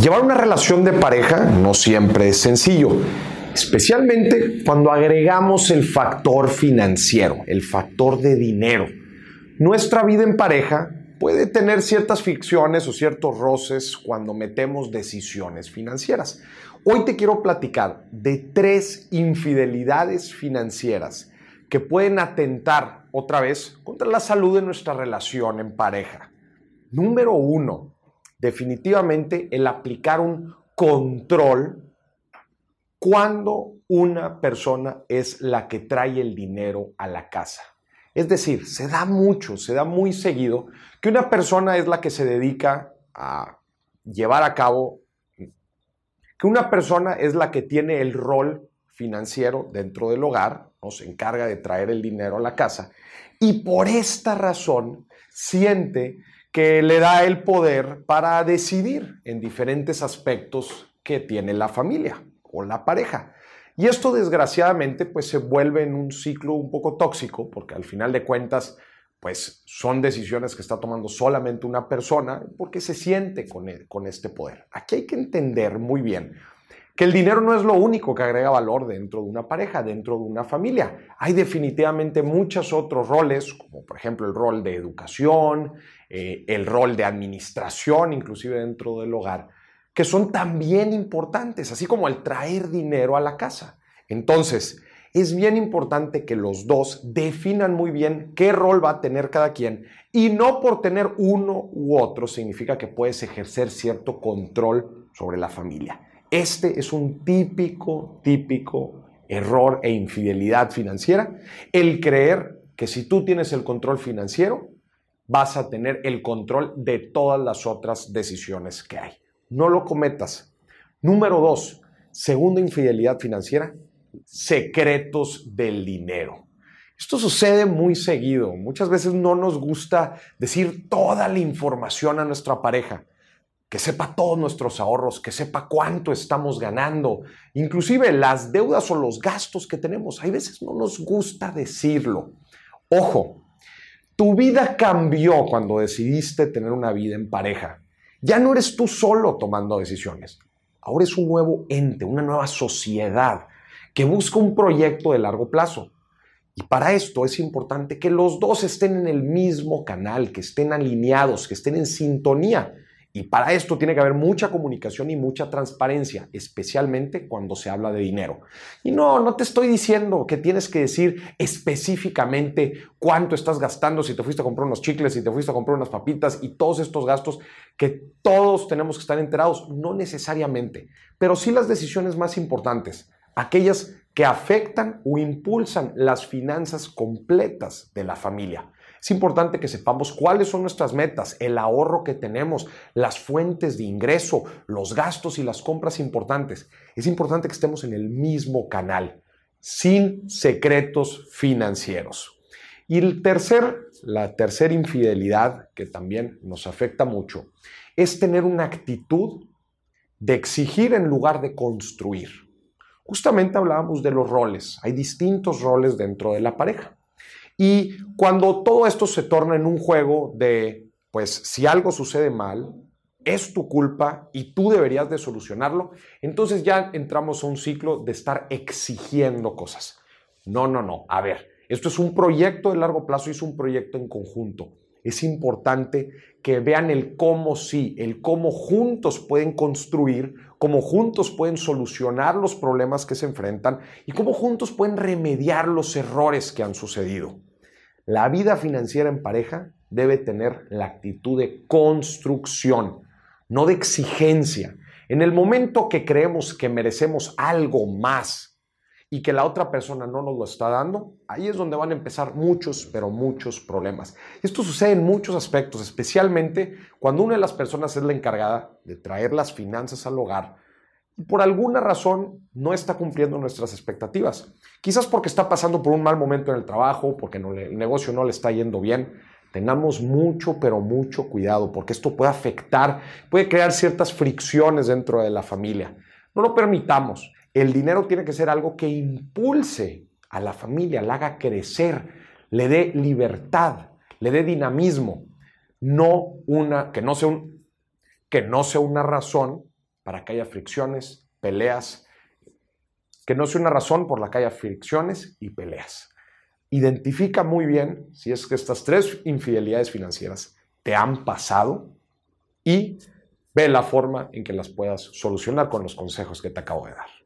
Llevar una relación de pareja no siempre es sencillo, especialmente cuando agregamos el factor financiero, el factor de dinero. Nuestra vida en pareja puede tener ciertas ficciones o ciertos roces cuando metemos decisiones financieras. Hoy te quiero platicar de tres infidelidades financieras que pueden atentar otra vez contra la salud de nuestra relación en pareja. Número uno, definitivamente el aplicar un control cuando una persona es la que trae el dinero a la casa. Es decir, se da mucho, se da muy seguido que una persona es la que se dedica a llevar a cabo, que una persona es la que tiene el rol financiero dentro del hogar, o se encarga de traer el dinero a la casa, y por esta razón siente que le da el poder para decidir en diferentes aspectos que tiene la familia o la pareja. Y esto desgraciadamente pues se vuelve en un ciclo un poco tóxico porque al final de cuentas pues son decisiones que está tomando solamente una persona porque se siente con, e, con este poder. Aquí hay que entender muy bien que el dinero no es lo único que agrega valor dentro de una pareja, dentro de una familia. Hay definitivamente muchos otros roles, como por ejemplo el rol de educación, eh, el rol de administración, inclusive dentro del hogar, que son también importantes, así como el traer dinero a la casa. Entonces, es bien importante que los dos definan muy bien qué rol va a tener cada quien y no por tener uno u otro significa que puedes ejercer cierto control sobre la familia. Este es un típico, típico error e infidelidad financiera, el creer que si tú tienes el control financiero, vas a tener el control de todas las otras decisiones que hay. No lo cometas. Número dos, segunda infidelidad financiera, secretos del dinero. Esto sucede muy seguido. Muchas veces no nos gusta decir toda la información a nuestra pareja que sepa todos nuestros ahorros, que sepa cuánto estamos ganando, inclusive las deudas o los gastos que tenemos. Hay veces no nos gusta decirlo. Ojo, tu vida cambió cuando decidiste tener una vida en pareja. Ya no eres tú solo tomando decisiones. Ahora es un nuevo ente, una nueva sociedad que busca un proyecto de largo plazo. Y para esto es importante que los dos estén en el mismo canal, que estén alineados, que estén en sintonía y para esto tiene que haber mucha comunicación y mucha transparencia, especialmente cuando se habla de dinero. Y no, no te estoy diciendo que tienes que decir específicamente cuánto estás gastando, si te fuiste a comprar unos chicles, si te fuiste a comprar unas papitas y todos estos gastos que todos tenemos que estar enterados. No necesariamente, pero sí las decisiones más importantes, aquellas que afectan o impulsan las finanzas completas de la familia. Es importante que sepamos cuáles son nuestras metas, el ahorro que tenemos, las fuentes de ingreso, los gastos y las compras importantes. Es importante que estemos en el mismo canal, sin secretos financieros. Y el tercer, la tercera infidelidad que también nos afecta mucho es tener una actitud de exigir en lugar de construir. Justamente hablábamos de los roles. Hay distintos roles dentro de la pareja. Y cuando todo esto se torna en un juego de, pues si algo sucede mal, es tu culpa y tú deberías de solucionarlo, entonces ya entramos a un ciclo de estar exigiendo cosas. No, no, no. A ver, esto es un proyecto de largo plazo y es un proyecto en conjunto. Es importante que vean el cómo sí, el cómo juntos pueden construir, cómo juntos pueden solucionar los problemas que se enfrentan y cómo juntos pueden remediar los errores que han sucedido. La vida financiera en pareja debe tener la actitud de construcción, no de exigencia. En el momento que creemos que merecemos algo más y que la otra persona no nos lo está dando, ahí es donde van a empezar muchos, pero muchos problemas. Esto sucede en muchos aspectos, especialmente cuando una de las personas es la encargada de traer las finanzas al hogar por alguna razón no está cumpliendo nuestras expectativas. Quizás porque está pasando por un mal momento en el trabajo, porque el negocio no le está yendo bien. Tengamos mucho, pero mucho cuidado, porque esto puede afectar, puede crear ciertas fricciones dentro de la familia. No lo permitamos. El dinero tiene que ser algo que impulse a la familia, la haga crecer, le dé libertad, le dé dinamismo, no una que no sea que no sea una razón para que haya fricciones, peleas, que no sea una razón por la que haya fricciones y peleas. Identifica muy bien si es que estas tres infidelidades financieras te han pasado y ve la forma en que las puedas solucionar con los consejos que te acabo de dar.